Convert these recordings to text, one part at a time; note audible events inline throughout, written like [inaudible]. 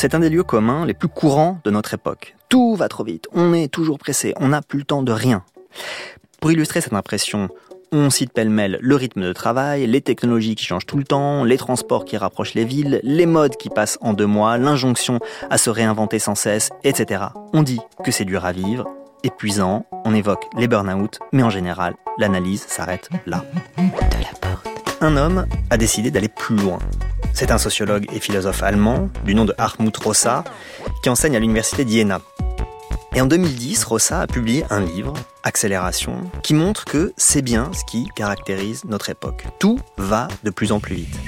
C'est un des lieux communs les plus courants de notre époque. Tout va trop vite, on est toujours pressé, on n'a plus le temps de rien. Pour illustrer cette impression, on cite pêle-mêle le rythme de travail, les technologies qui changent tout le temps, les transports qui rapprochent les villes, les modes qui passent en deux mois, l'injonction à se réinventer sans cesse, etc. On dit que c'est dur à vivre, épuisant, on évoque les burn-out, mais en général, l'analyse s'arrête là. Un homme a décidé d'aller plus loin. C'est un sociologue et philosophe allemand du nom de Hartmut Rossa qui enseigne à l'université d'Iéna. Et en 2010, Rossa a publié un livre, Accélération, qui montre que c'est bien ce qui caractérise notre époque. Tout va de plus en plus vite.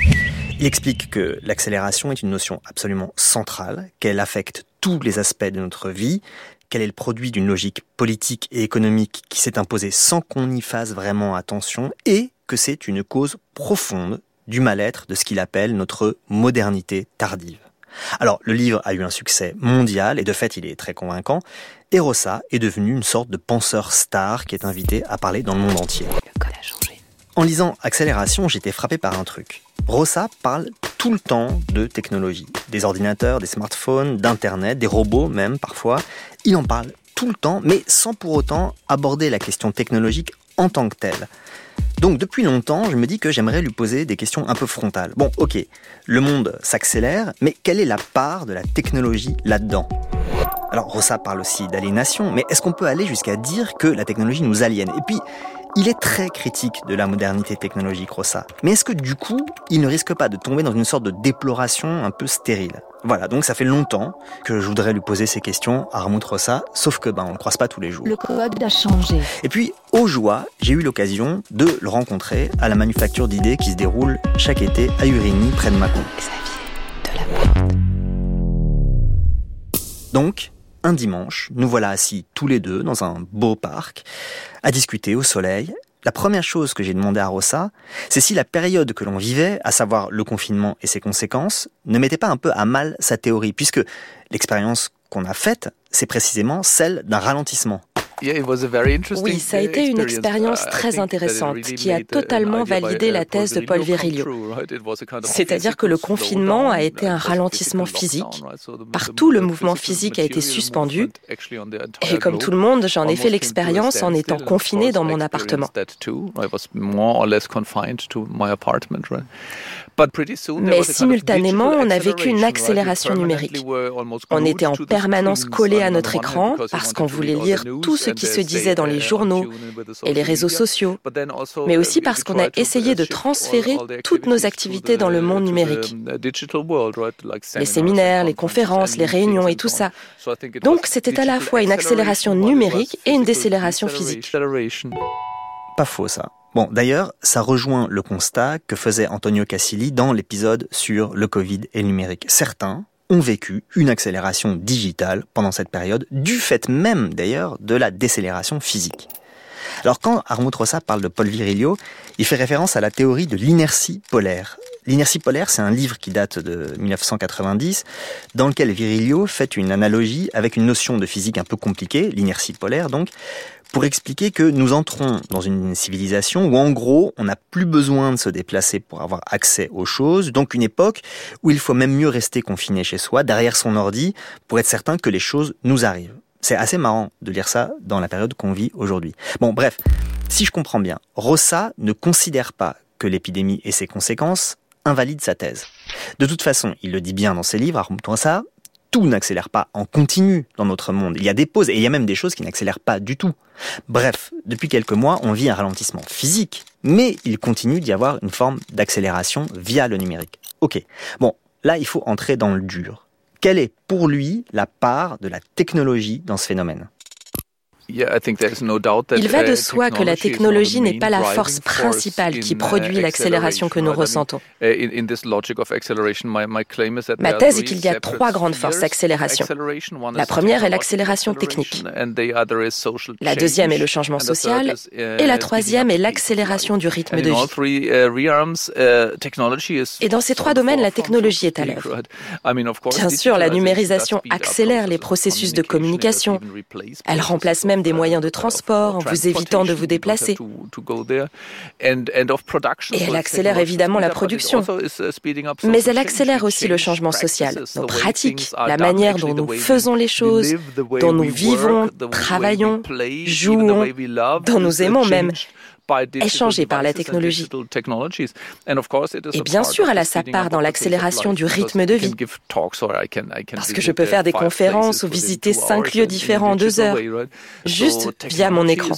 Il explique que l'accélération est une notion absolument centrale, qu'elle affecte tous les aspects de notre vie, qu'elle est le produit d'une logique politique et économique qui s'est imposée sans qu'on y fasse vraiment attention, et que c'est une cause profonde du mal-être de ce qu'il appelle notre modernité tardive. Alors, le livre a eu un succès mondial et de fait, il est très convaincant. Et Rossa est devenu une sorte de penseur star qui est invité à parler dans le monde entier. En lisant Accélération, j'étais frappé par un truc. Rossa parle tout le temps de technologie, des ordinateurs, des smartphones, d'internet, des robots même parfois. Il en parle tout le temps, mais sans pour autant aborder la question technologique en tant que telle. Donc depuis longtemps, je me dis que j'aimerais lui poser des questions un peu frontales. Bon, ok, le monde s'accélère, mais quelle est la part de la technologie là-dedans? Alors Rossa parle aussi d'aliénation, mais est-ce qu'on peut aller jusqu'à dire que la technologie nous aliène? Et puis, il est très critique de la modernité technologique, Rossa. Mais est-ce que du coup, il ne risque pas de tomber dans une sorte de déploration un peu stérile? Voilà, donc ça fait longtemps que je voudrais lui poser ces questions à Harmut Rossa, sauf que ben on le croise pas tous les jours. Le code a changé. Et puis, au joie, j'ai eu l'occasion de le rencontrer à la manufacture d'idées qui se déroule chaque été à Urigny, près de Mâcon. Donc, un dimanche, nous voilà assis tous les deux dans un beau parc, à discuter au soleil, la première chose que j'ai demandé à Rossa, c'est si la période que l'on vivait, à savoir le confinement et ses conséquences, ne mettait pas un peu à mal sa théorie, puisque l'expérience qu'on a faite, c'est précisément celle d'un ralentissement. Oui, ça a été une expérience uh, très intéressante qui a totalement validé la thèse de Paul Virilio. C'est-à-dire que le confinement a été un ralentissement physique. Partout, le mouvement physique a été suspendu. Et comme tout le monde, j'en ai fait l'expérience en étant confiné dans mon appartement. Mais simultanément, on a vécu une accélération numérique. On était en permanence collé à notre écran parce qu'on voulait lire tout ce qui se disait dans les journaux et les réseaux sociaux, mais aussi parce qu'on a essayé de transférer toutes nos activités dans le monde numérique. Les séminaires, les conférences, les réunions et tout ça. Donc c'était à la fois une accélération numérique et une décélération physique. Pas faux ça. Bon, d'ailleurs, ça rejoint le constat que faisait Antonio Casilli dans l'épisode sur le Covid et le numérique. Certains ont vécu une accélération digitale pendant cette période, du fait même d'ailleurs de la décélération physique. Alors quand Armut Rossa parle de Paul Virilio, il fait référence à la théorie de l'inertie polaire. L'inertie polaire, c'est un livre qui date de 1990, dans lequel Virilio fait une analogie avec une notion de physique un peu compliquée, l'inertie polaire donc, pour expliquer que nous entrons dans une civilisation où en gros on n'a plus besoin de se déplacer pour avoir accès aux choses, donc une époque où il faut même mieux rester confiné chez soi, derrière son ordi, pour être certain que les choses nous arrivent. C'est assez marrant de lire ça dans la période qu'on vit aujourd'hui. Bon bref, si je comprends bien, Rossa ne considère pas que l'épidémie et ses conséquences invalident sa thèse. De toute façon, il le dit bien dans ses livres, à ça, tout n'accélère pas en continu dans notre monde. Il y a des pauses et il y a même des choses qui n'accélèrent pas du tout. Bref, depuis quelques mois, on vit un ralentissement physique, mais il continue d'y avoir une forme d'accélération via le numérique. Ok. Bon, là, il faut entrer dans le dur. Quelle est pour lui la part de la technologie dans ce phénomène? Il va de soi que la technologie n'est pas la force principale qui produit l'accélération que nous ressentons. Ma thèse est qu'il y a trois grandes forces d'accélération. La première est l'accélération technique. La deuxième est le changement social. Et la troisième est l'accélération du rythme de vie. Et dans ces trois domaines, la technologie est à l'œuvre. Bien sûr, la numérisation accélère les processus de communication. Elle remplace même même des moyens de transport en vous évitant de vous déplacer. Et elle accélère évidemment la production. Mais elle accélère aussi le changement social, nos pratiques, la manière dont nous faisons les choses, dont nous vivons, travaillons, jouons, dont nous aimons même est changé par la technologie. Et bien sûr, elle a sa part dans l'accélération du rythme de vie. Parce que je peux faire des conférences ou visiter cinq lieux différents en deux heures, juste via mon écran.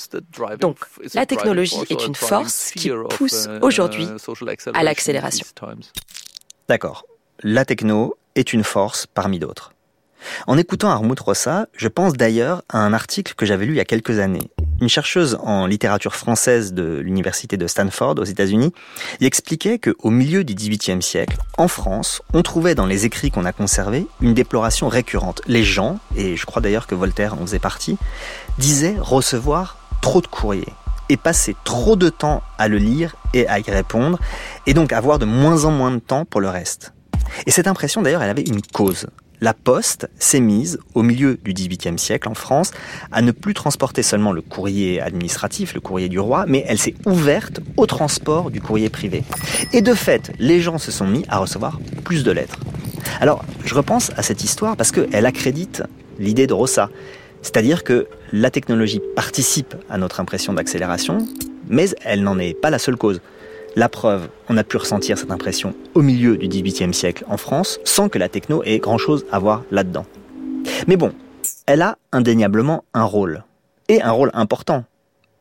Donc, la technologie est une force qui pousse uh, aujourd'hui à l'accélération. D'accord. La techno est une force parmi d'autres. En écoutant Armut Rossa, je pense d'ailleurs à un article que j'avais lu il y a quelques années. Une chercheuse en littérature française de l'université de Stanford aux États-Unis y expliquait qu'au milieu du XVIIIe siècle, en France, on trouvait dans les écrits qu'on a conservés une déploration récurrente. Les gens, et je crois d'ailleurs que Voltaire en faisait partie, disaient recevoir trop de courriers et passer trop de temps à le lire et à y répondre, et donc avoir de moins en moins de temps pour le reste. Et cette impression d'ailleurs, elle avait une cause la Poste s'est mise, au milieu du XVIIIe siècle en France, à ne plus transporter seulement le courrier administratif, le courrier du roi, mais elle s'est ouverte au transport du courrier privé. Et de fait, les gens se sont mis à recevoir plus de lettres. Alors, je repense à cette histoire parce qu'elle accrédite l'idée de Rossa. C'est-à-dire que la technologie participe à notre impression d'accélération, mais elle n'en est pas la seule cause. La preuve, on a pu ressentir cette impression au milieu du XVIIIe siècle en France, sans que la techno ait grand-chose à voir là-dedans. Mais bon, elle a indéniablement un rôle, et un rôle important.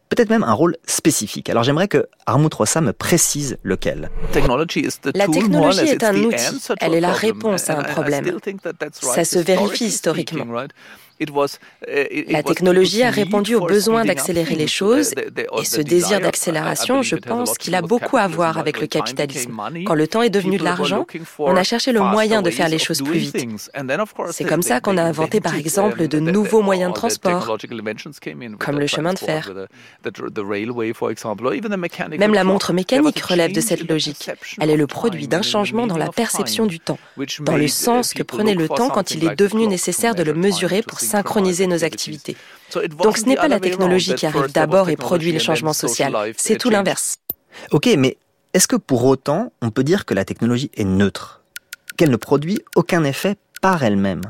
Peut-être même un rôle spécifique. Alors j'aimerais que Armut Rossa me précise lequel. La technologie est un outil, elle est la réponse à un problème. Ça se vérifie historiquement. Uh, la technologie a répondu au besoin d'accélérer les choses et ce désir d'accélération, je pense qu'il a beaucoup à voir avec le capitalisme. Quand le temps est devenu de l'argent, on a cherché le moyen de faire les choses plus vite. C'est comme ça qu'on a inventé par exemple de nouveaux moyens de transport, comme le chemin de fer. Même la montre mécanique relève de cette logique. Elle est le produit d'un changement dans la perception du temps, dans le sens que prenait le temps quand il est devenu nécessaire de le mesurer pour synchroniser nos activités. Donc ce n'est pas la technologie qui arrive d'abord et produit le changement social, c'est tout l'inverse. Ok, mais est-ce que pour autant on peut dire que la technologie est neutre? Qu'elle ne produit aucun effet par elle-même?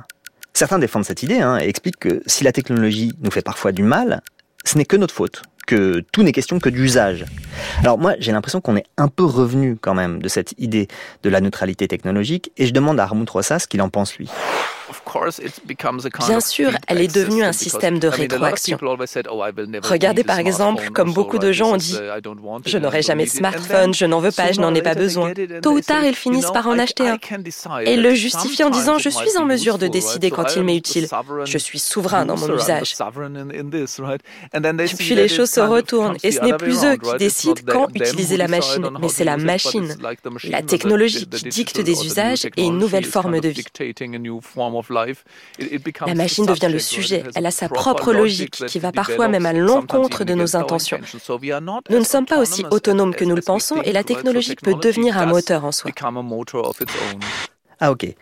Certains défendent cette idée hein, et expliquent que si la technologie nous fait parfois du mal, ce n'est que notre faute, que tout n'est question que d'usage. Alors moi, j'ai l'impression qu'on est un peu revenu quand même de cette idée de la neutralité technologique et je demande à Harmut Rossa ce qu'il en pense lui. Bien sûr, elle est devenue un système de rétroaction. Oh, Regardez par exemple, comme beaucoup de gens ont dit, uh, je n'aurai jamais de smartphone, je n'en veux pas, je n'en ai pas besoin. Tôt ou tard, ils finissent par en acheter un. Et le justifient en disant, je suis en mesure de décider quand il m'est utile. Je suis souverain dans mon usage. Puis les choses se retournent et ce n'est plus eux qui décident quand utiliser la machine, mais c'est la machine, la technologie qui dicte des usages et une nouvelle forme de vie. La machine devient le sujet, elle a sa propre logique qui va parfois même à l'encontre de nos intentions. Nous ne sommes pas aussi autonomes que nous le pensons et la technologie peut devenir un moteur en soi. Ah ok.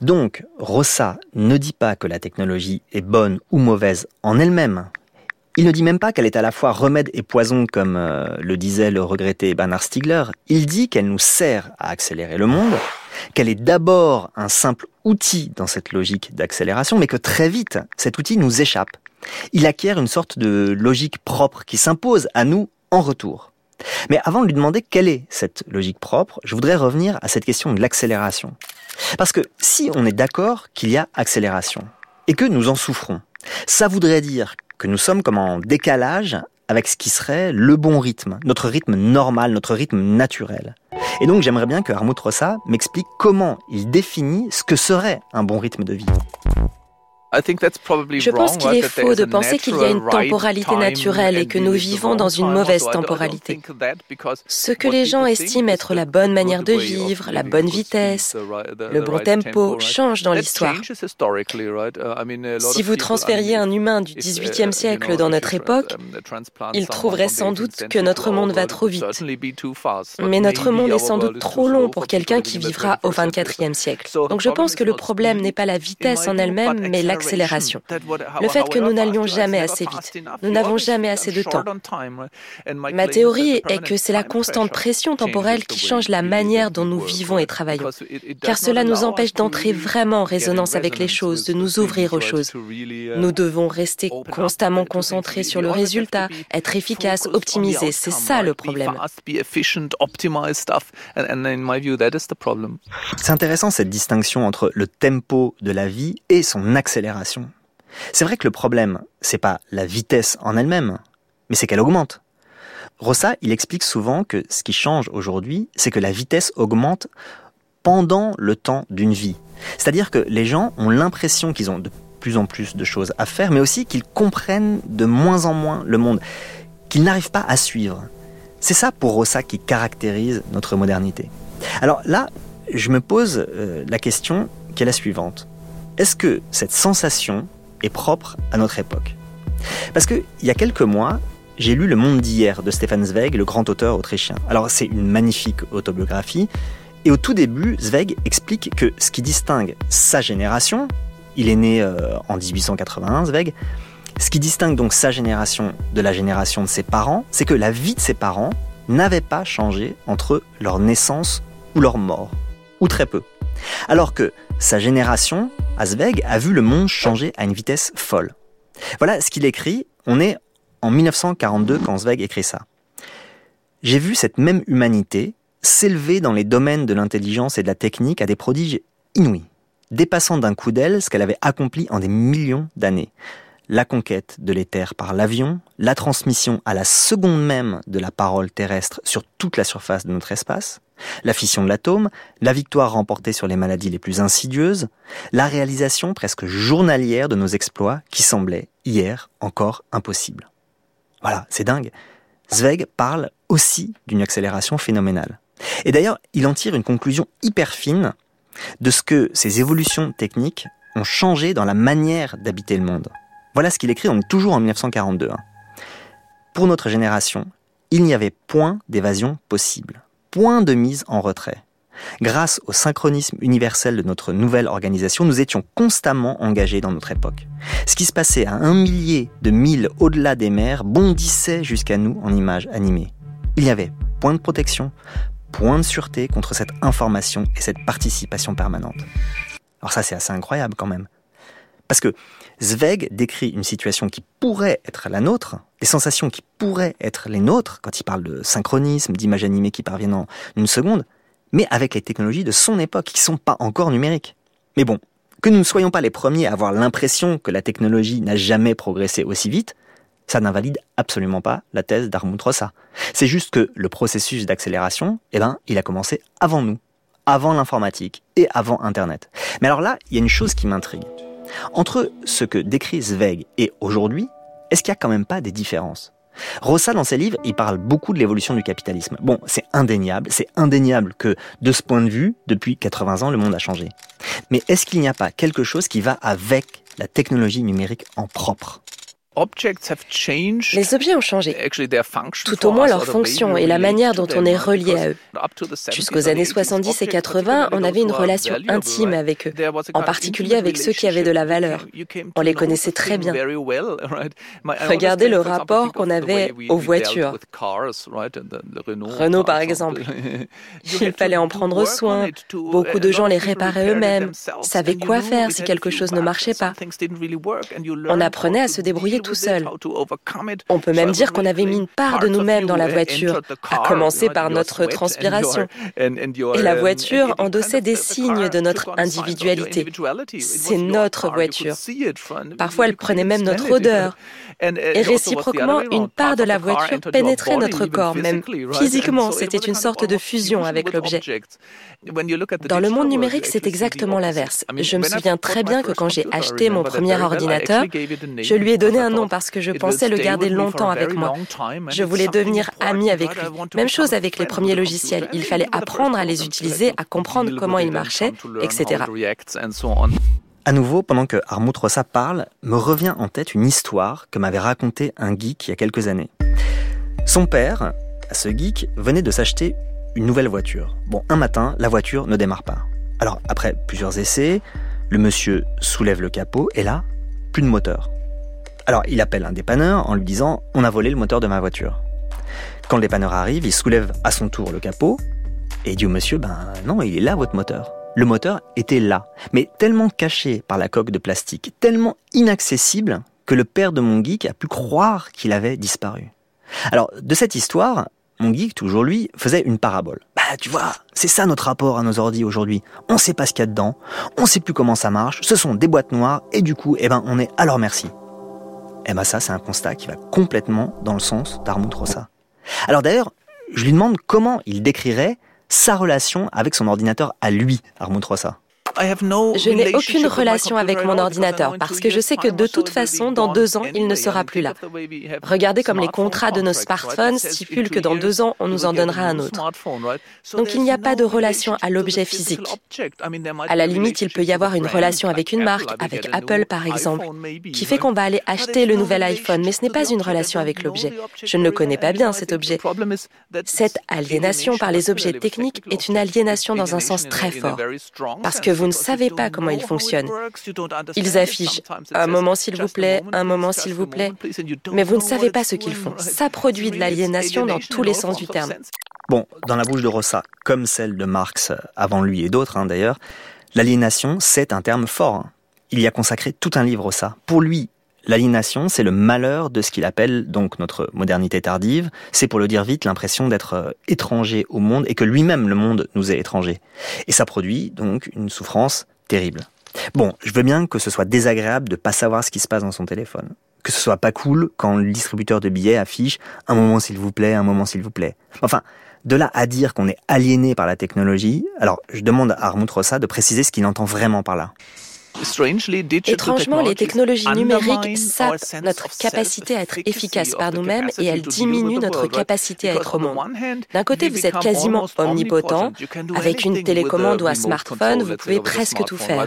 Donc, Rossa ne dit pas que la technologie est bonne ou mauvaise en elle-même. Il ne dit même pas qu'elle est à la fois remède et poison, comme euh, le disait le regretté Bernard Stiegler. Il dit qu'elle nous sert à accélérer le monde, qu'elle est d'abord un simple outil dans cette logique d'accélération, mais que très vite, cet outil nous échappe. Il acquiert une sorte de logique propre qui s'impose à nous en retour. Mais avant de lui demander quelle est cette logique propre, je voudrais revenir à cette question de l'accélération. Parce que si on est d'accord qu'il y a accélération, et que nous en souffrons, ça voudrait dire que nous sommes comme en décalage avec ce qui serait le bon rythme, notre rythme normal, notre rythme naturel. Et donc j'aimerais bien que Harmut Rossa m'explique comment il définit ce que serait un bon rythme de vie. Je pense qu'il est faux de penser qu'il y a une temporalité naturelle et que nous vivons dans une mauvaise temporalité. Ce que les gens estiment être la bonne manière de vivre, la bonne vitesse, le bon tempo, change dans l'histoire. Uh, si vous transfériez un humain du XVIIIe siècle dans notre époque, il trouverait sans doute que notre monde va trop vite. Mais notre monde est sans doute trop long pour quelqu'un qui vivra au XXIVe siècle. Donc je pense que le problème n'est pas la vitesse en elle-même, mais l'accélération l'accélération. Le fait que nous n'allions jamais assez vite. Nous n'avons jamais assez de temps. Ma théorie est que c'est la constante pression temporelle qui change la manière dont nous vivons et travaillons. Car cela nous empêche d'entrer vraiment en résonance avec les choses, de nous ouvrir aux choses. Nous devons rester constamment concentrés sur le résultat, être efficace, optimiser. C'est ça le problème. C'est intéressant cette distinction entre le tempo de la vie et son accélération. C'est vrai que le problème, c'est pas la vitesse en elle-même, mais c'est qu'elle augmente. Rossa, il explique souvent que ce qui change aujourd'hui, c'est que la vitesse augmente pendant le temps d'une vie. C'est-à-dire que les gens ont l'impression qu'ils ont de plus en plus de choses à faire, mais aussi qu'ils comprennent de moins en moins le monde, qu'ils n'arrivent pas à suivre. C'est ça pour Rossa qui caractérise notre modernité. Alors là, je me pose euh, la question qui est la suivante. Est-ce que cette sensation est propre à notre époque? Parce qu'il y a quelques mois, j'ai lu Le Monde d'hier de Stefan Zweig, le grand auteur autrichien. Alors c'est une magnifique autobiographie, et au tout début, Zweig explique que ce qui distingue sa génération, il est né euh, en 1881, Zweig, ce qui distingue donc sa génération de la génération de ses parents, c'est que la vie de ses parents n'avait pas changé entre leur naissance ou leur mort, ou très peu. Alors que sa génération, Zweig, a vu le monde changer à une vitesse folle. Voilà ce qu'il écrit, on est en 1942 quand Zweig écrit ça. J'ai vu cette même humanité s'élever dans les domaines de l'intelligence et de la technique à des prodiges inouïs, dépassant d'un coup d'aile ce qu'elle avait accompli en des millions d'années. La conquête de l'éther par l'avion, la transmission à la seconde même de la parole terrestre sur toute la surface de notre espace, la fission de l'atome, la victoire remportée sur les maladies les plus insidieuses, la réalisation presque journalière de nos exploits qui semblaient hier encore impossibles. Voilà, c'est dingue. Zweig parle aussi d'une accélération phénoménale. Et d'ailleurs, il en tire une conclusion hyper fine de ce que ces évolutions techniques ont changé dans la manière d'habiter le monde. Voilà ce qu'il écrit, toujours en 1942. Hein. Pour notre génération, il n'y avait point d'évasion possible, point de mise en retrait. Grâce au synchronisme universel de notre nouvelle organisation, nous étions constamment engagés dans notre époque. Ce qui se passait à un millier de milles au-delà des mers bondissait jusqu'à nous en images animées. Il y avait point de protection, point de sûreté contre cette information et cette participation permanente. Alors ça, c'est assez incroyable quand même. Parce que Zweig décrit une situation qui pourrait être la nôtre, des sensations qui pourraient être les nôtres, quand il parle de synchronisme, d'images animées qui parviennent en une seconde, mais avec les technologies de son époque, qui ne sont pas encore numériques. Mais bon, que nous ne soyons pas les premiers à avoir l'impression que la technologie n'a jamais progressé aussi vite, ça n'invalide absolument pas la thèse d'Armut Rossa. C'est juste que le processus d'accélération, eh ben, il a commencé avant nous, avant l'informatique et avant Internet. Mais alors là, il y a une chose qui m'intrigue. Entre ce que décrit Zweig et aujourd'hui, est-ce qu'il n'y a quand même pas des différences? Rossa, dans ses livres, il parle beaucoup de l'évolution du capitalisme. Bon, c'est indéniable, c'est indéniable que, de ce point de vue, depuis 80 ans, le monde a changé. Mais est-ce qu'il n'y a pas quelque chose qui va avec la technologie numérique en propre? Les objets ont changé, tout au moins leur fonction et la manière dont on est relié à eux. Jusqu'aux années 70 et 80, on avait une relation intime avec eux, en particulier avec ceux qui avaient de la valeur. On les connaissait très bien. [laughs] Regardez le rapport qu'on avait aux voitures. Renault, par exemple. [laughs] [laughs] Il fallait en prendre soin. Beaucoup de gens les réparaient eux-mêmes, savaient quoi faire si quelque chose ne marchait pas. On apprenait à se débrouiller tout seul. On peut même dire qu'on avait mis une part de nous-mêmes dans la voiture, à commencer par notre transpiration. Et la voiture endossait des signes de notre individualité. C'est notre voiture. Parfois, elle prenait même notre odeur. Et réciproquement, une part de la voiture pénétrait notre corps, même physiquement. C'était une sorte de fusion avec l'objet. Dans le monde numérique, c'est exactement l'inverse. Je me souviens très bien que quand j'ai acheté mon premier ordinateur, je lui ai donné un nom parce que je pensais le garder longtemps avec moi. Je voulais devenir ami avec lui. Même chose avec les premiers logiciels. Il fallait apprendre à les utiliser, à comprendre comment ils marchaient, etc. À nouveau, pendant que Armut Rossa parle, me revient en tête une histoire que m'avait racontée un geek il y a quelques années. Son père, ce geek, venait de s'acheter une nouvelle voiture. Bon, un matin, la voiture ne démarre pas. Alors, après plusieurs essais, le monsieur soulève le capot et là, plus de moteur. Alors il appelle un dépanneur en lui disant On a volé le moteur de ma voiture. Quand le dépanneur arrive, il soulève à son tour le capot et dit au monsieur Ben non, il est là votre moteur. Le moteur était là, mais tellement caché par la coque de plastique, tellement inaccessible que le père de mon geek a pu croire qu'il avait disparu. Alors, de cette histoire, mon geek, toujours lui, faisait une parabole. Bah, tu vois, c'est ça notre rapport à nos ordi aujourd'hui. On sait pas ce qu'il y a dedans, on sait plus comment ça marche, ce sont des boîtes noires, et du coup, eh ben, on est à leur merci. Eh ben, ça, c'est un constat qui va complètement dans le sens d'Armand Rossa. Alors d'ailleurs, je lui demande comment il décrirait sa relation avec son ordinateur à lui, Armand Rossa. Je n'ai aucune relation avec mon ordinateur parce que je sais que de toute façon, dans deux ans, il ne sera plus là. Regardez comme les contrats de nos smartphones stipulent que dans deux ans, on nous en donnera un autre. Donc il n'y a pas de relation à l'objet physique. À la limite, il peut y avoir une relation avec une marque, avec Apple par exemple, qui fait qu'on va aller acheter le nouvel iPhone, mais ce n'est pas une relation avec l'objet. Je ne le connais pas bien, cet objet. Cette aliénation par les objets techniques est une aliénation dans un sens très fort, parce que vous vous ne savez pas comment ils fonctionnent. Ils affichent un moment s'il vous plaît, un moment s'il vous plaît, mais vous ne savez pas ce qu'ils font. Ça produit de l'aliénation dans tous les sens du terme. Bon, dans la bouche de Rossa, comme celle de Marx avant lui et d'autres hein, d'ailleurs, l'aliénation, c'est un terme fort. Hein. Il y a consacré tout un livre, Rossa. Pour lui, L'aliénation, c'est le malheur de ce qu'il appelle donc notre modernité tardive. C'est pour le dire vite l'impression d'être euh, étranger au monde et que lui-même le monde nous est étranger. Et ça produit donc une souffrance terrible. Bon, je veux bien que ce soit désagréable de pas savoir ce qui se passe dans son téléphone. Que ce soit pas cool quand le distributeur de billets affiche un moment s'il vous plaît, un moment s'il vous plaît. Enfin, de là à dire qu'on est aliéné par la technologie, alors je demande à Armand Rossa de préciser ce qu'il entend vraiment par là. Étrangement, les technologies numériques sapent notre capacité à être efficace par nous-mêmes et elles diminuent notre capacité à être au monde. D'un côté, vous êtes quasiment omnipotent. Avec une télécommande ou un smartphone, vous pouvez presque tout faire.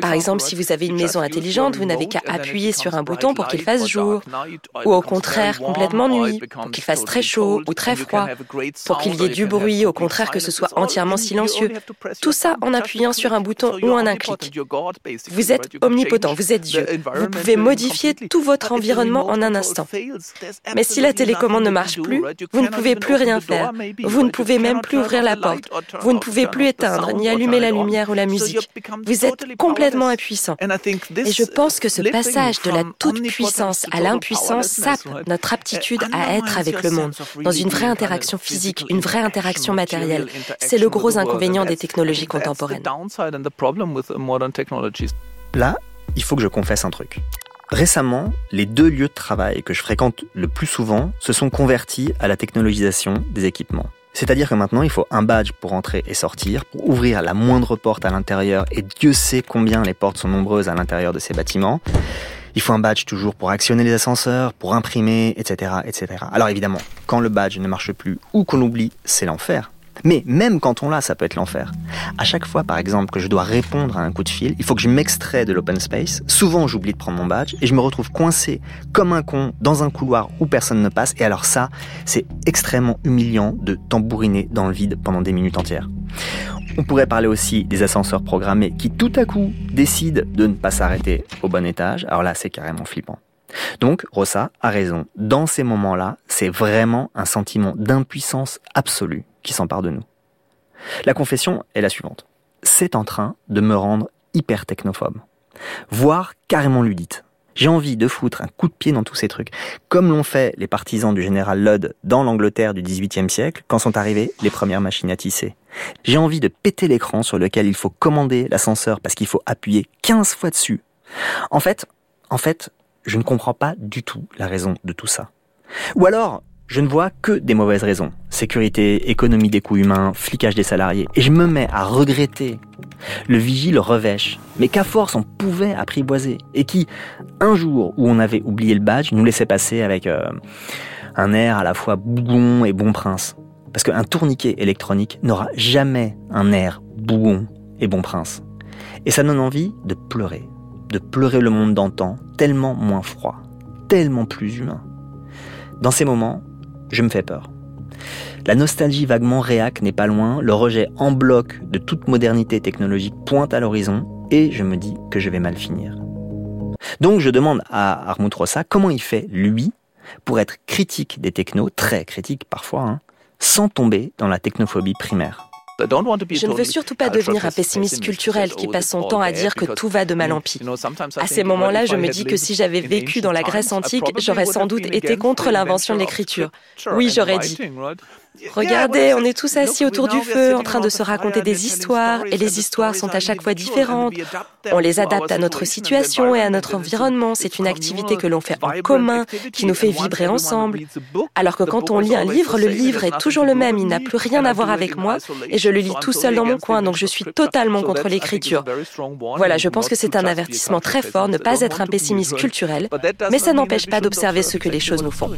Par exemple, si vous avez une maison intelligente, vous n'avez qu'à appuyer sur un bouton pour qu'il fasse jour, ou au contraire complètement nuit, pour qu'il fasse très chaud ou très froid, pour qu'il y ait du bruit, au contraire que ce soit entièrement silencieux. Tout ça en appuyant appuyant sur un bouton ou en un clic. Vous êtes omnipotent, vous êtes Dieu. Vous pouvez modifier tout votre environnement en un instant. Mais si la télécommande ne marche plus, vous ne pouvez plus rien faire. Vous ne pouvez même plus ouvrir la porte. Vous ne pouvez plus éteindre ni allumer la lumière ou la musique. Vous êtes complètement impuissant. Et je pense que ce passage de la toute-puissance à l'impuissance sape notre aptitude à être avec le monde, dans une vraie interaction physique, une vraie interaction matérielle. C'est le gros inconvénient des technologies contemporaines. Là, il faut que je confesse un truc. Récemment, les deux lieux de travail que je fréquente le plus souvent se sont convertis à la technologisation des équipements. C'est-à-dire que maintenant, il faut un badge pour entrer et sortir, pour ouvrir la moindre porte à l'intérieur, et Dieu sait combien les portes sont nombreuses à l'intérieur de ces bâtiments. Il faut un badge toujours pour actionner les ascenseurs, pour imprimer, etc., etc. Alors évidemment, quand le badge ne marche plus ou qu'on oublie, c'est l'enfer. Mais même quand on l'a, ça peut être l'enfer. À chaque fois, par exemple, que je dois répondre à un coup de fil, il faut que je m'extrais de l'open space. Souvent, j'oublie de prendre mon badge et je me retrouve coincé comme un con dans un couloir où personne ne passe. Et alors ça, c'est extrêmement humiliant de tambouriner dans le vide pendant des minutes entières. On pourrait parler aussi des ascenseurs programmés qui tout à coup décident de ne pas s'arrêter au bon étage. Alors là, c'est carrément flippant. Donc, Rossa a raison. Dans ces moments-là, c'est vraiment un sentiment d'impuissance absolue qui s'empare de nous. La confession est la suivante. C'est en train de me rendre hyper technophobe, voire carrément ludite. J'ai envie de foutre un coup de pied dans tous ces trucs, comme l'ont fait les partisans du général Ludd dans l'Angleterre du XVIIIe siècle quand sont arrivées les premières machines à tisser. J'ai envie de péter l'écran sur lequel il faut commander l'ascenseur parce qu'il faut appuyer 15 fois dessus. En fait, en fait, je ne comprends pas du tout la raison de tout ça. Ou alors, je ne vois que des mauvaises raisons. Sécurité, économie des coûts humains, flicage des salariés. Et je me mets à regretter le vigile revêche, mais qu'à force on pouvait apprivoiser. Et qui, un jour où on avait oublié le badge, nous laissait passer avec euh, un air à la fois bougon et bon prince. Parce qu'un tourniquet électronique n'aura jamais un air bougon et bon prince. Et ça donne envie de pleurer. De pleurer le monde d'antan, tellement moins froid, tellement plus humain. Dans ces moments, je me fais peur. La nostalgie vaguement réac n'est pas loin, le rejet en bloc de toute modernité technologique pointe à l'horizon, et je me dis que je vais mal finir. Donc je demande à Armut Rossa comment il fait, lui, pour être critique des technos, très critique parfois, hein, sans tomber dans la technophobie primaire. Je ne veux surtout pas devenir un pessimiste culturel qui passe son temps à dire que tout va de mal en pis. À ces moments-là, je me dis que si j'avais vécu dans la Grèce antique, j'aurais sans doute été contre l'invention de l'écriture. Oui, j'aurais dit. Regardez, on est tous assis autour du feu en train de se raconter des histoires et les histoires sont à chaque fois différentes. On les adapte à notre situation et à notre environnement. C'est une activité que l'on fait en commun, qui nous fait vibrer ensemble. Alors que quand on lit un livre, le livre est toujours le même, il n'a plus rien à voir avec moi et je le lis tout seul dans mon coin, donc je suis totalement contre l'écriture. Voilà, je pense que c'est un avertissement très fort, ne pas être un pessimiste culturel, mais ça n'empêche pas d'observer ce que les choses nous font.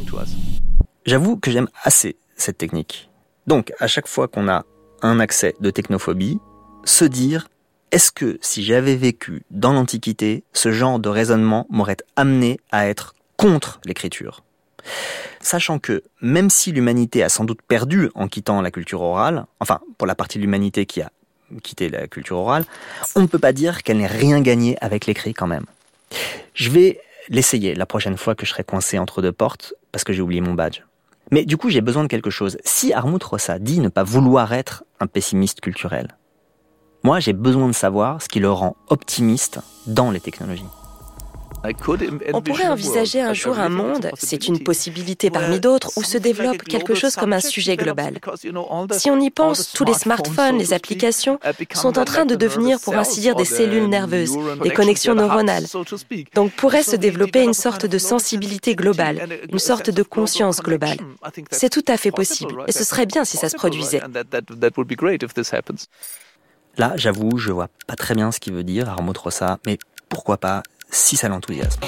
J'avoue que j'aime assez cette technique. Donc, à chaque fois qu'on a un accès de technophobie, se dire est-ce que si j'avais vécu dans l'Antiquité, ce genre de raisonnement m'aurait amené à être contre l'écriture? Sachant que même si l'humanité a sans doute perdu en quittant la culture orale, enfin pour la partie de l'humanité qui a quitté la culture orale, on ne peut pas dire qu'elle n'ait rien gagné avec l'écrit quand même. Je vais l'essayer la prochaine fois que je serai coincé entre deux portes parce que j'ai oublié mon badge. Mais du coup, j'ai besoin de quelque chose. Si Armut Rossa dit ne pas vouloir être un pessimiste culturel, moi, j'ai besoin de savoir ce qui le rend optimiste dans les technologies. On pourrait envisager un jour un monde, c'est une possibilité parmi d'autres, où se développe quelque chose comme un sujet global. Si on y pense, tous les smartphones, les applications sont en train de devenir, pour ainsi dire, des cellules nerveuses, des connexions neuronales. Donc pourrait se développer une sorte de sensibilité globale, une sorte de conscience globale. C'est tout à fait possible, et ce serait bien si ça se produisait. Là, j'avoue, je vois pas très bien ce qu'il veut dire, Armand Rossa, mais pourquoi pas si ça l'enthousiasme.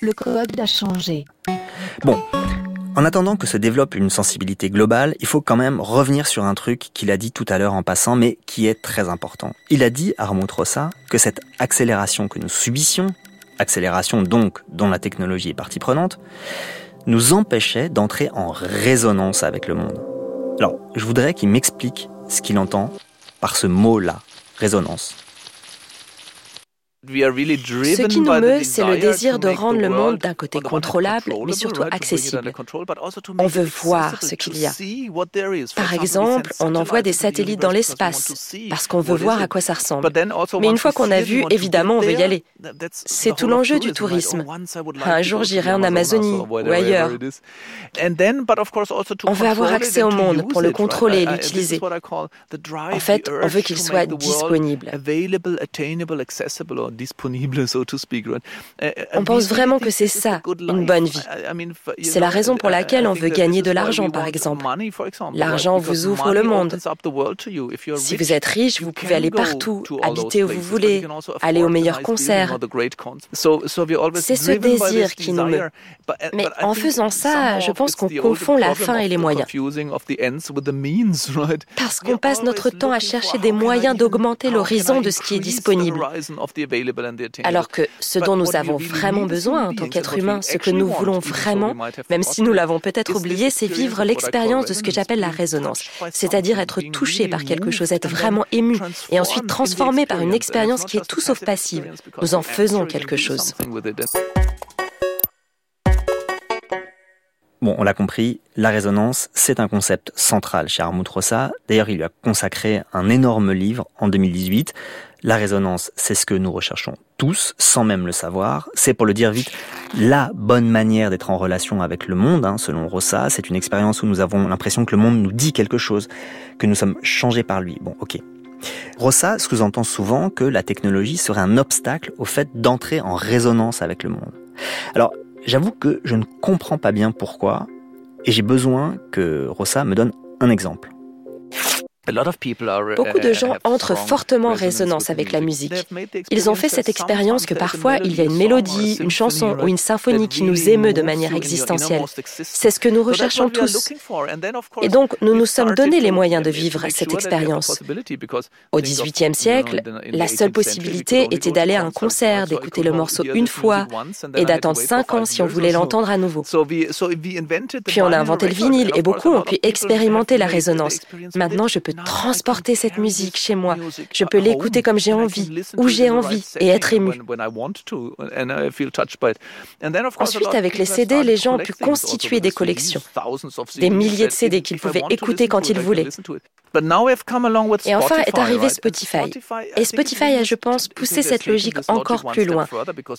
Le code a changé. Bon, en attendant que se développe une sensibilité globale, il faut quand même revenir sur un truc qu'il a dit tout à l'heure en passant, mais qui est très important. Il a dit, Armand Rossa, que cette accélération que nous subissions, accélération donc dont la technologie est partie prenante, nous empêchait d'entrer en résonance avec le monde. Alors, je voudrais qu'il m'explique ce qu'il entend par ce mot-là, résonance. Ce qui nous meut, c'est le désir de rendre le monde d'un côté contrôlable, mais surtout accessible. On veut voir ce qu'il y a. Par exemple, on envoie des satellites dans l'espace parce qu'on veut voir à quoi ça ressemble. Mais une fois qu'on a vu, évidemment, on veut y aller. C'est tout l'enjeu du tourisme. Un jour, j'irai en Amazonie ou ailleurs. On veut avoir accès au monde pour le contrôler et l'utiliser. En fait, on veut qu'il soit disponible. On pense vraiment que c'est ça, une bonne vie. C'est la raison pour laquelle on veut gagner de l'argent, par exemple. L'argent vous ouvre le monde. Si vous êtes riche, vous pouvez aller partout, habiter où vous voulez, aller aux meilleurs concerts. C'est ce désir qui nous meut. Mais en faisant ça, je pense qu'on confond la fin et les moyens. [laughs] Parce qu'on passe notre temps à chercher des moyens d'augmenter l'horizon de ce qui est disponible. Alors que ce dont nous avons vraiment besoin en tant qu'être humain, ce que nous voulons vraiment, même si nous l'avons peut-être oublié, c'est vivre l'expérience de ce que j'appelle la résonance, c'est-à-dire être touché par quelque chose, être vraiment ému, et ensuite transformé par une expérience qui est tout sauf passive. Nous en faisons quelque chose. Bon, on l'a compris, la résonance, c'est un concept central chez Armut Rossa. D'ailleurs, il lui a consacré un énorme livre en 2018. La résonance, c'est ce que nous recherchons tous, sans même le savoir. C'est, pour le dire vite, la bonne manière d'être en relation avec le monde, hein, selon Rossa. C'est une expérience où nous avons l'impression que le monde nous dit quelque chose, que nous sommes changés par lui. Bon, ok. Rossa sous-entend souvent que la technologie serait un obstacle au fait d'entrer en résonance avec le monde. Alors, J'avoue que je ne comprends pas bien pourquoi, et j'ai besoin que Rossa me donne un exemple. Beaucoup de gens entrent fortement en résonance avec la musique. Ils ont fait cette expérience que parfois il y a une mélodie, une chanson ou une symphonie qui nous émeut de manière existentielle. C'est ce que nous recherchons tous. Et donc nous nous sommes donné les moyens de vivre cette expérience. Au XVIIIe siècle, la seule possibilité était d'aller à un concert, d'écouter le morceau une fois et d'attendre cinq ans si on voulait l'entendre à nouveau. Puis on a inventé le vinyle et beaucoup ont pu expérimenter la résonance. Maintenant, je peux transporter cette musique chez moi. Je peux l'écouter comme j'ai envie, où j'ai envie et être ému. Ensuite, avec les CD, les gens ont pu constituer des collections, des milliers de CD qu'ils pouvaient écouter quand ils voulaient. Et enfin est arrivé Spotify. Et Spotify a, je pense, poussé cette logique encore plus loin.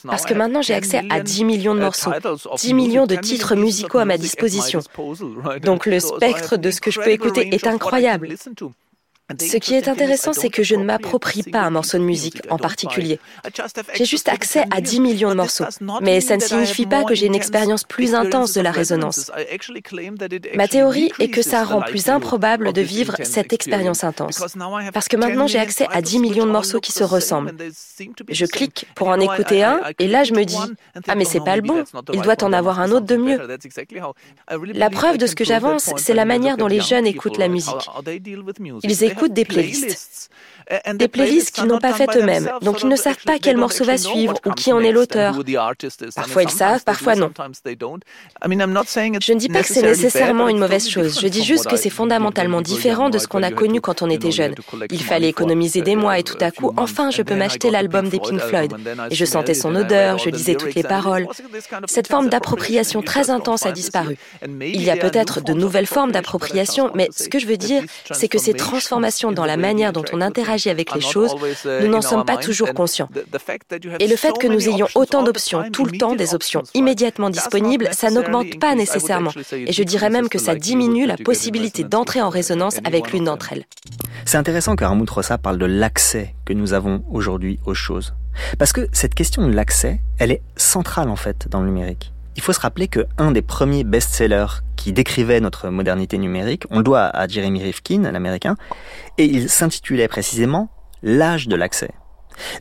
Parce que maintenant, j'ai accès à 10 millions de morceaux, 10 millions de titres musicaux à ma disposition. Donc le spectre de ce que je peux écouter est incroyable. Ce qui est intéressant, c'est que je ne m'approprie pas un morceau de musique en particulier. J'ai juste accès à 10 millions de morceaux, mais ça ne signifie pas que j'ai une expérience plus intense de la résonance. Ma théorie est que ça rend plus improbable de vivre cette expérience intense, parce que maintenant j'ai accès à 10 millions de morceaux qui se ressemblent. Je clique pour en écouter un, et là je me dis, ah mais c'est pas le bon, il doit en avoir un autre de mieux. La preuve de ce que j'avance, c'est la manière dont les jeunes écoutent la musique. Ils écoutent des playlists. Des playlists qu'ils n'ont pas faites eux-mêmes, donc ils ne savent pas quel morceau va suivre ou qui en est l'auteur. Parfois ils savent, parfois non. Je ne dis pas que c'est nécessairement une mauvaise chose, je dis juste que c'est fondamentalement différent de ce qu'on a connu quand on était jeune. Il fallait économiser des mois et tout à coup, enfin, je peux m'acheter l'album des Pink Floyd. Et je sentais son odeur, je lisais toutes les paroles. Cette forme d'appropriation très intense a disparu. Il y a peut-être de nouvelles formes d'appropriation, mais ce que je veux dire, c'est que ces transformations dans la manière dont on interagit avec les choses, nous n'en sommes pas toujours conscients. Et le fait que nous ayons autant d'options tout le temps, des options immédiatement disponibles, ça n'augmente pas nécessairement. Et je dirais même que ça diminue la possibilité d'entrer en résonance avec l'une d'entre elles. C'est intéressant que Harmut Rossa parle de l'accès que nous avons aujourd'hui aux choses. Parce que cette question de l'accès, elle est centrale en fait dans le numérique. Il faut se rappeler que un des premiers best-sellers qui décrivait notre modernité numérique, on le doit à Jeremy Rifkin, l'américain, et il s'intitulait précisément L'âge de l'accès.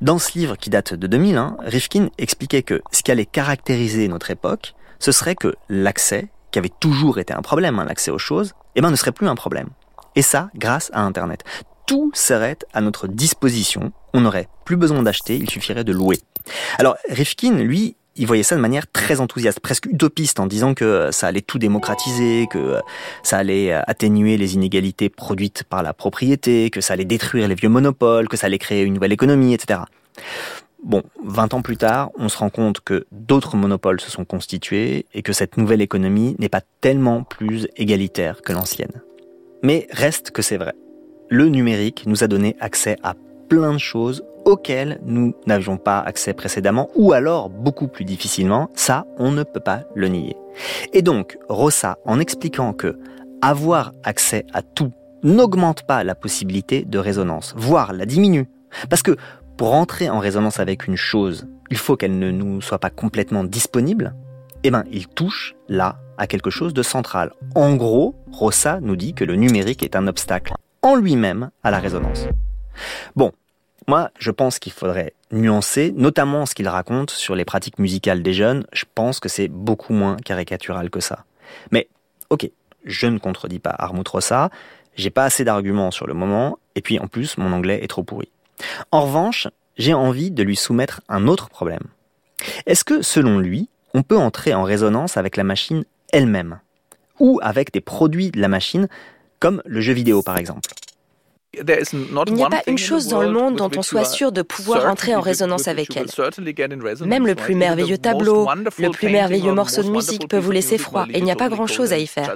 Dans ce livre qui date de 2001, Rifkin expliquait que ce qui allait caractériser notre époque, ce serait que l'accès, qui avait toujours été un problème, hein, l'accès aux choses, eh ben, ne serait plus un problème. Et ça, grâce à Internet. Tout serait à notre disposition. On n'aurait plus besoin d'acheter, il suffirait de louer. Alors, Rifkin, lui, il voyait ça de manière très enthousiaste, presque utopiste, en disant que ça allait tout démocratiser, que ça allait atténuer les inégalités produites par la propriété, que ça allait détruire les vieux monopoles, que ça allait créer une nouvelle économie, etc. Bon, 20 ans plus tard, on se rend compte que d'autres monopoles se sont constitués et que cette nouvelle économie n'est pas tellement plus égalitaire que l'ancienne. Mais reste que c'est vrai. Le numérique nous a donné accès à plein de choses auxquelles nous n'avions pas accès précédemment, ou alors beaucoup plus difficilement, ça, on ne peut pas le nier. Et donc, Rossa, en expliquant que avoir accès à tout n'augmente pas la possibilité de résonance, voire la diminue. Parce que pour entrer en résonance avec une chose, il faut qu'elle ne nous soit pas complètement disponible. Eh ben, il touche là à quelque chose de central. En gros, Rossa nous dit que le numérique est un obstacle en lui-même à la résonance. Bon, moi, je pense qu'il faudrait nuancer, notamment ce qu'il raconte sur les pratiques musicales des jeunes. Je pense que c'est beaucoup moins caricatural que ça. Mais, ok, je ne contredis pas Armut Rossa, j'ai pas assez d'arguments sur le moment, et puis en plus, mon anglais est trop pourri. En revanche, j'ai envie de lui soumettre un autre problème. Est-ce que, selon lui, on peut entrer en résonance avec la machine elle-même? Ou avec des produits de la machine, comme le jeu vidéo par exemple? Il n'y a pas une chose dans le monde dont on soit sûr de pouvoir entrer en résonance avec elle. Même le plus merveilleux tableau, le plus merveilleux morceau de musique peut vous laisser froid et il n'y a pas grand-chose à y faire.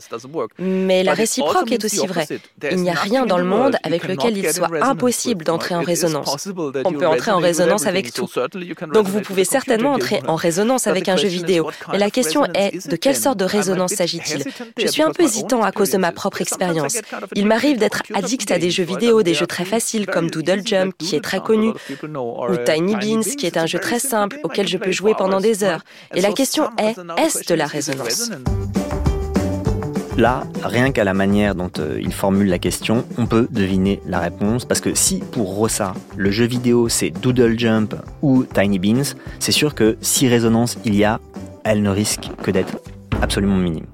Mais la réciproque est aussi vraie. Il n'y a rien dans le monde avec lequel il soit impossible d'entrer en résonance. On peut entrer en résonance avec tout. Donc vous pouvez certainement entrer en résonance avec un jeu vidéo. Mais la question est, de quelle sorte de résonance s'agit-il Je suis un peu hésitant à cause de ma propre expérience. Il m'arrive d'être addict à des jeux vidéo des jeux très faciles comme Doodle Jump, qui est très connu, ou Tiny Beans, qui est un jeu très simple auquel je peux jouer pendant des heures. Et la question est, est-ce de la résonance? Là, rien qu'à la manière dont euh, il formule la question, on peut deviner la réponse, parce que si pour Rossa, le jeu vidéo c'est Doodle Jump ou Tiny Beans, c'est sûr que si résonance il y a, elle ne risque que d'être absolument minime.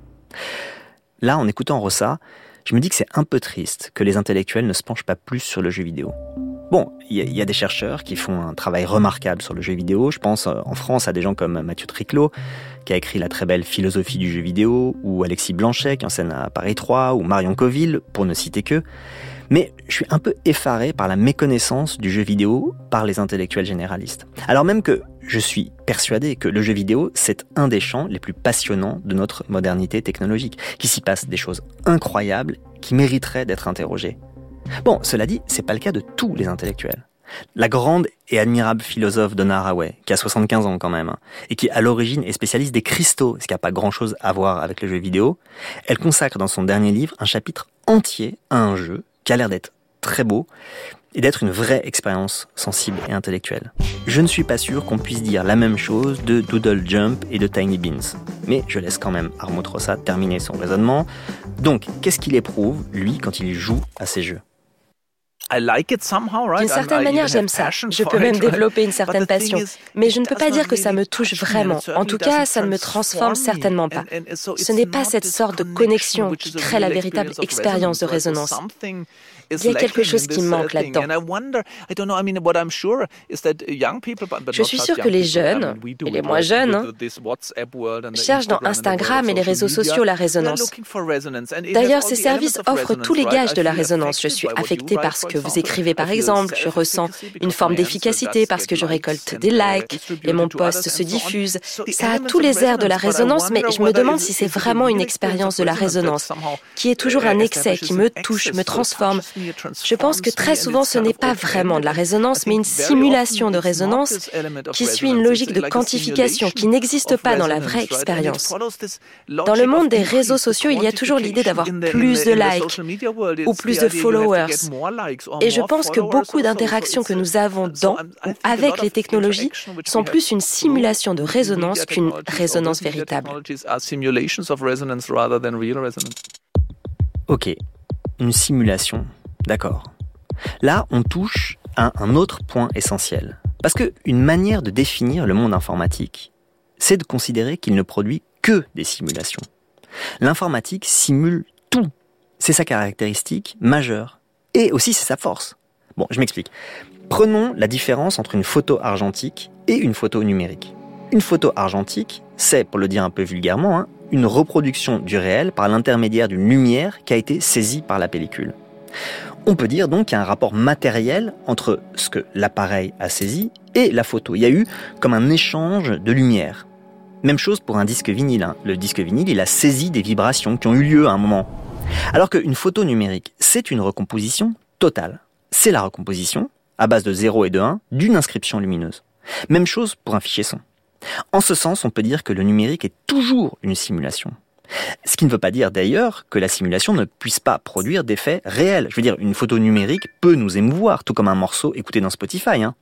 Là, en écoutant Rossa, je me dis que c'est un peu triste que les intellectuels ne se penchent pas plus sur le jeu vidéo. Bon, il y, a des chercheurs qui font un travail remarquable sur le jeu vidéo. Je pense euh, en France à des gens comme Mathieu Triclot, qui a écrit la très belle philosophie du jeu vidéo, ou Alexis Blanchet, qui enseigne à Paris 3, ou Marion Coville, pour ne citer que. Mais je suis un peu effaré par la méconnaissance du jeu vidéo par les intellectuels généralistes. Alors même que je suis persuadé que le jeu vidéo, c'est un des champs les plus passionnants de notre modernité technologique, qui s'y passe des choses incroyables qui mériteraient d'être interrogées. Bon, cela dit, c'est pas le cas de tous les intellectuels. La grande et admirable philosophe Donna Haraway, qui a 75 ans quand même, hein, et qui à l'origine est spécialiste des cristaux, ce qui n'a pas grand chose à voir avec le jeu vidéo, elle consacre dans son dernier livre un chapitre entier à un jeu qui a l'air d'être très beau et d'être une vraie expérience sensible et intellectuelle. Je ne suis pas sûr qu'on puisse dire la même chose de Doodle Jump et de Tiny Beans. Mais je laisse quand même Armand Rossa terminer son raisonnement. Donc, qu'est-ce qu'il éprouve, lui, quand il joue à ces jeux? D'une certaine manière, j'aime ça. Je peux même développer une certaine passion. Mais je ne peux pas dire que ça me touche vraiment. En tout cas, ça ne me transforme certainement pas. Ce n'est pas cette sorte de connexion qui crée la véritable expérience de résonance. Il y a quelque chose qui manque là-dedans. Je suis sûr que les jeunes, et les moins jeunes, hein, cherchent dans Instagram et les réseaux sociaux la résonance. D'ailleurs, ces services offrent tous les gages de la résonance. Je suis affecté par ce que vous écrivez, par exemple. Je ressens une forme d'efficacité parce que je récolte des likes et mon post se diffuse. Ça a tous les airs de la résonance, mais je me demande si c'est vraiment une expérience de la résonance, qui est toujours un excès, qui me touche, me transforme, je pense que très souvent ce n'est pas vraiment de la résonance, mais une simulation de résonance qui suit une logique de quantification qui n'existe pas dans la vraie expérience. Dans le monde des réseaux sociaux, il y a toujours l'idée d'avoir plus de likes ou plus de followers. Et je pense que beaucoup d'interactions que nous avons dans ou avec les technologies sont plus une simulation de résonance qu'une résonance véritable. Ok, une simulation. D'accord. Là, on touche à un autre point essentiel. Parce qu'une manière de définir le monde informatique, c'est de considérer qu'il ne produit que des simulations. L'informatique simule tout. C'est sa caractéristique majeure. Et aussi c'est sa force. Bon, je m'explique. Prenons la différence entre une photo argentique et une photo numérique. Une photo argentique, c'est, pour le dire un peu vulgairement, hein, une reproduction du réel par l'intermédiaire d'une lumière qui a été saisie par la pellicule. On peut dire donc qu'il y a un rapport matériel entre ce que l'appareil a saisi et la photo. Il y a eu comme un échange de lumière. Même chose pour un disque vinyle. Hein. Le disque vinyle, il a saisi des vibrations qui ont eu lieu à un moment. Alors qu'une photo numérique, c'est une recomposition totale. C'est la recomposition, à base de 0 et de 1, d'une inscription lumineuse. Même chose pour un fichier son. En ce sens, on peut dire que le numérique est toujours une simulation. Ce qui ne veut pas dire d'ailleurs que la simulation ne puisse pas produire d'effets réels. Je veux dire, une photo numérique peut nous émouvoir, tout comme un morceau écouté dans Spotify. Hein.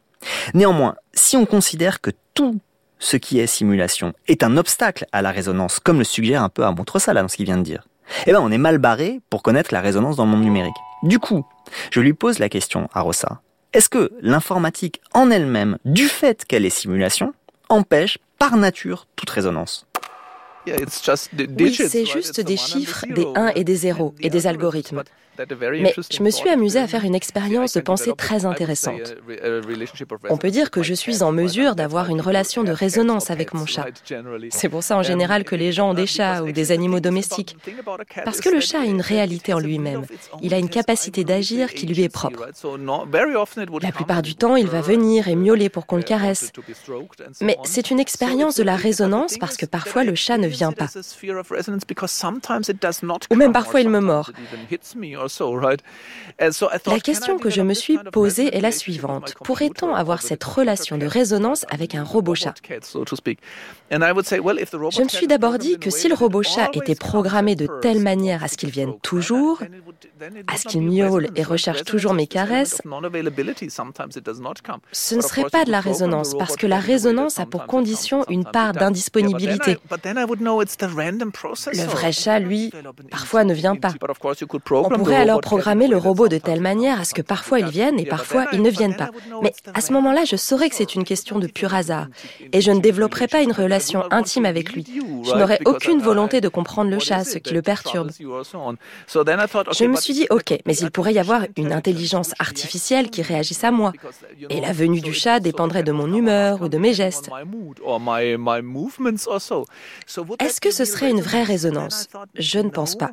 Néanmoins, si on considère que tout ce qui est simulation est un obstacle à la résonance, comme le suggère un peu à là dans ce qu'il vient de dire, eh ben on est mal barré pour connaître la résonance dans le monde numérique. Du coup, je lui pose la question à Rossa. Est-ce que l'informatique en elle-même, du fait qu'elle est simulation, empêche par nature toute résonance? Oui, c'est juste des chiffres, des 1 et des 0 et des algorithmes. Mais je me suis amusée à faire une expérience de pensée très intéressante. On peut dire que je suis en mesure d'avoir une relation de résonance avec mon chat. C'est pour ça en général que les gens ont des chats ou des animaux domestiques. Parce que le chat a une réalité en lui-même. Il a une capacité d'agir qui lui est propre. La plupart du temps, il va venir et miauler pour qu'on le caresse. Mais c'est une expérience de la résonance parce que parfois le chat ne vient pas. Ou même parfois il me mord. La question que je me suis posée est la suivante. Pourrait-on avoir cette relation de résonance avec un robot chat? Je me suis d'abord dit que si le robot chat était programmé de telle manière à ce qu'il vienne toujours, à ce qu'il miaule et recherche toujours mes caresses, ce ne serait pas de la résonance, parce que la résonance a pour condition une part d'indisponibilité. Le vrai chat, lui, parfois ne vient pas. On pourrait alors programmer le robot de telle manière à ce que parfois il vienne et parfois il ne vienne pas. Mais à ce moment-là, je saurais que c'est une question de pur hasard. Et je ne développerai pas une relation intime avec lui. Je n'aurais aucune volonté de comprendre le chat, ce qui le perturbe. Je me suis dit, ok, mais il pourrait y avoir une intelligence artificielle qui réagisse à moi. Et la venue du chat dépendrait de mon humeur ou de mes gestes. Est-ce que ce serait une vraie résonance? Je ne pense pas.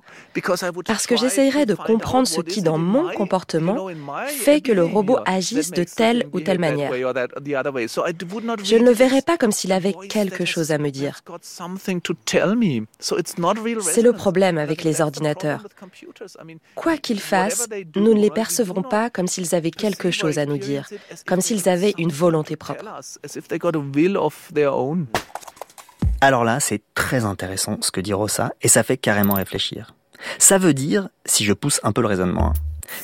Parce que j'essayerais de comprendre ce qui, dans mon comportement, fait que le robot agisse de telle ou telle manière. Je ne le verrais pas comme s'il avait quelque chose à me dire. C'est le problème avec les ordinateurs. Quoi qu'ils fassent, nous ne les percevrons pas comme s'ils avaient quelque chose à nous dire, comme s'ils avaient une volonté propre. Alors là, c'est très intéressant ce que dit Rossa, et ça fait carrément réfléchir. Ça veut dire, si je pousse un peu le raisonnement, hein,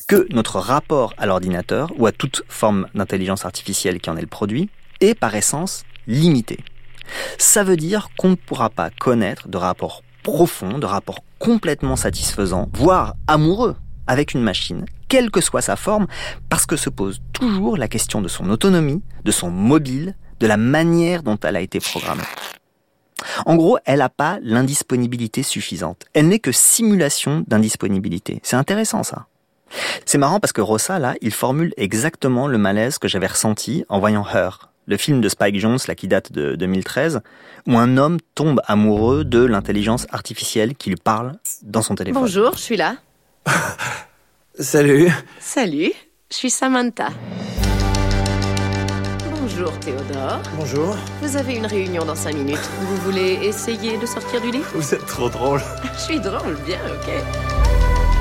que notre rapport à l'ordinateur, ou à toute forme d'intelligence artificielle qui en est le produit, est par essence limité. Ça veut dire qu'on ne pourra pas connaître de rapport profond, de rapport complètement satisfaisant, voire amoureux avec une machine, quelle que soit sa forme, parce que se pose toujours la question de son autonomie, de son mobile, de la manière dont elle a été programmée. En gros, elle n'a pas l'indisponibilité suffisante. Elle n'est que simulation d'indisponibilité. C'est intéressant ça. C'est marrant parce que Rossa, là, il formule exactement le malaise que j'avais ressenti en voyant Her, le film de Spike Jones, là, qui date de 2013, où un homme tombe amoureux de l'intelligence artificielle qui lui parle dans son téléphone. Bonjour, je suis là. [laughs] Salut. Salut, je suis Samantha. Bonjour Théodore. Bonjour. Vous avez une réunion dans cinq minutes. Vous voulez essayer de sortir du lit? Vous êtes trop drôle. [laughs] Je suis drôle, bien, ok.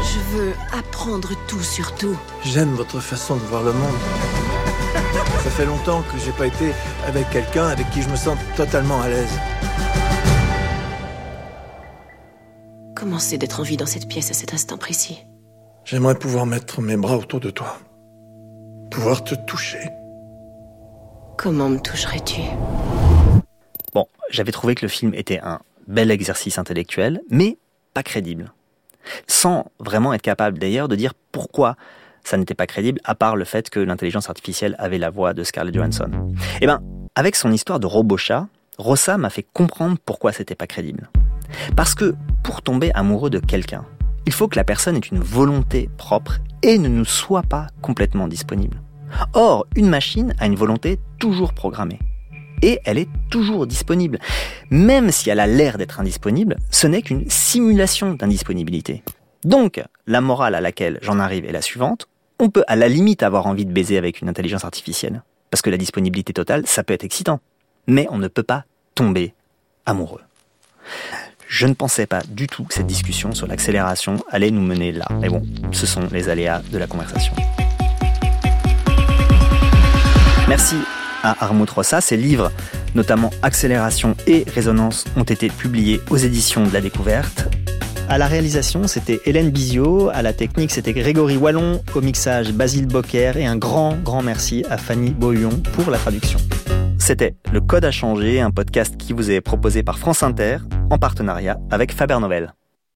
Je veux apprendre tout sur tout. J'aime votre façon de voir le monde. Ça fait longtemps que j'ai pas été avec quelqu'un avec qui je me sens totalement à l'aise. Comment c'est d'être en vie dans cette pièce à cet instant précis? J'aimerais pouvoir mettre mes bras autour de toi. Pouvoir te toucher. Comment me toucherais-tu? Bon, j'avais trouvé que le film était un bel exercice intellectuel, mais pas crédible. Sans vraiment être capable d'ailleurs de dire pourquoi ça n'était pas crédible, à part le fait que l'intelligence artificielle avait la voix de Scarlett Johansson. Eh ben, avec son histoire de robot chat, Rossa m'a fait comprendre pourquoi c'était pas crédible. Parce que pour tomber amoureux de quelqu'un, il faut que la personne ait une volonté propre et ne nous soit pas complètement disponible. Or, une machine a une volonté toujours programmée. Et elle est toujours disponible. Même si elle a l'air d'être indisponible, ce n'est qu'une simulation d'indisponibilité. Donc, la morale à laquelle j'en arrive est la suivante. On peut à la limite avoir envie de baiser avec une intelligence artificielle. Parce que la disponibilité totale, ça peut être excitant. Mais on ne peut pas tomber amoureux. Je ne pensais pas du tout que cette discussion sur l'accélération allait nous mener là. Mais bon, ce sont les aléas de la conversation. Merci à Armut Rossa. Ses livres, notamment Accélération et Résonance, ont été publiés aux éditions de la Découverte. À la réalisation, c'était Hélène Bizio. À la technique, c'était Grégory Wallon. Au mixage, Basile Bocquer. Et un grand, grand merci à Fanny Beaulion pour la traduction. C'était Le Code à changer, un podcast qui vous est proposé par France Inter en partenariat avec Faber Novel.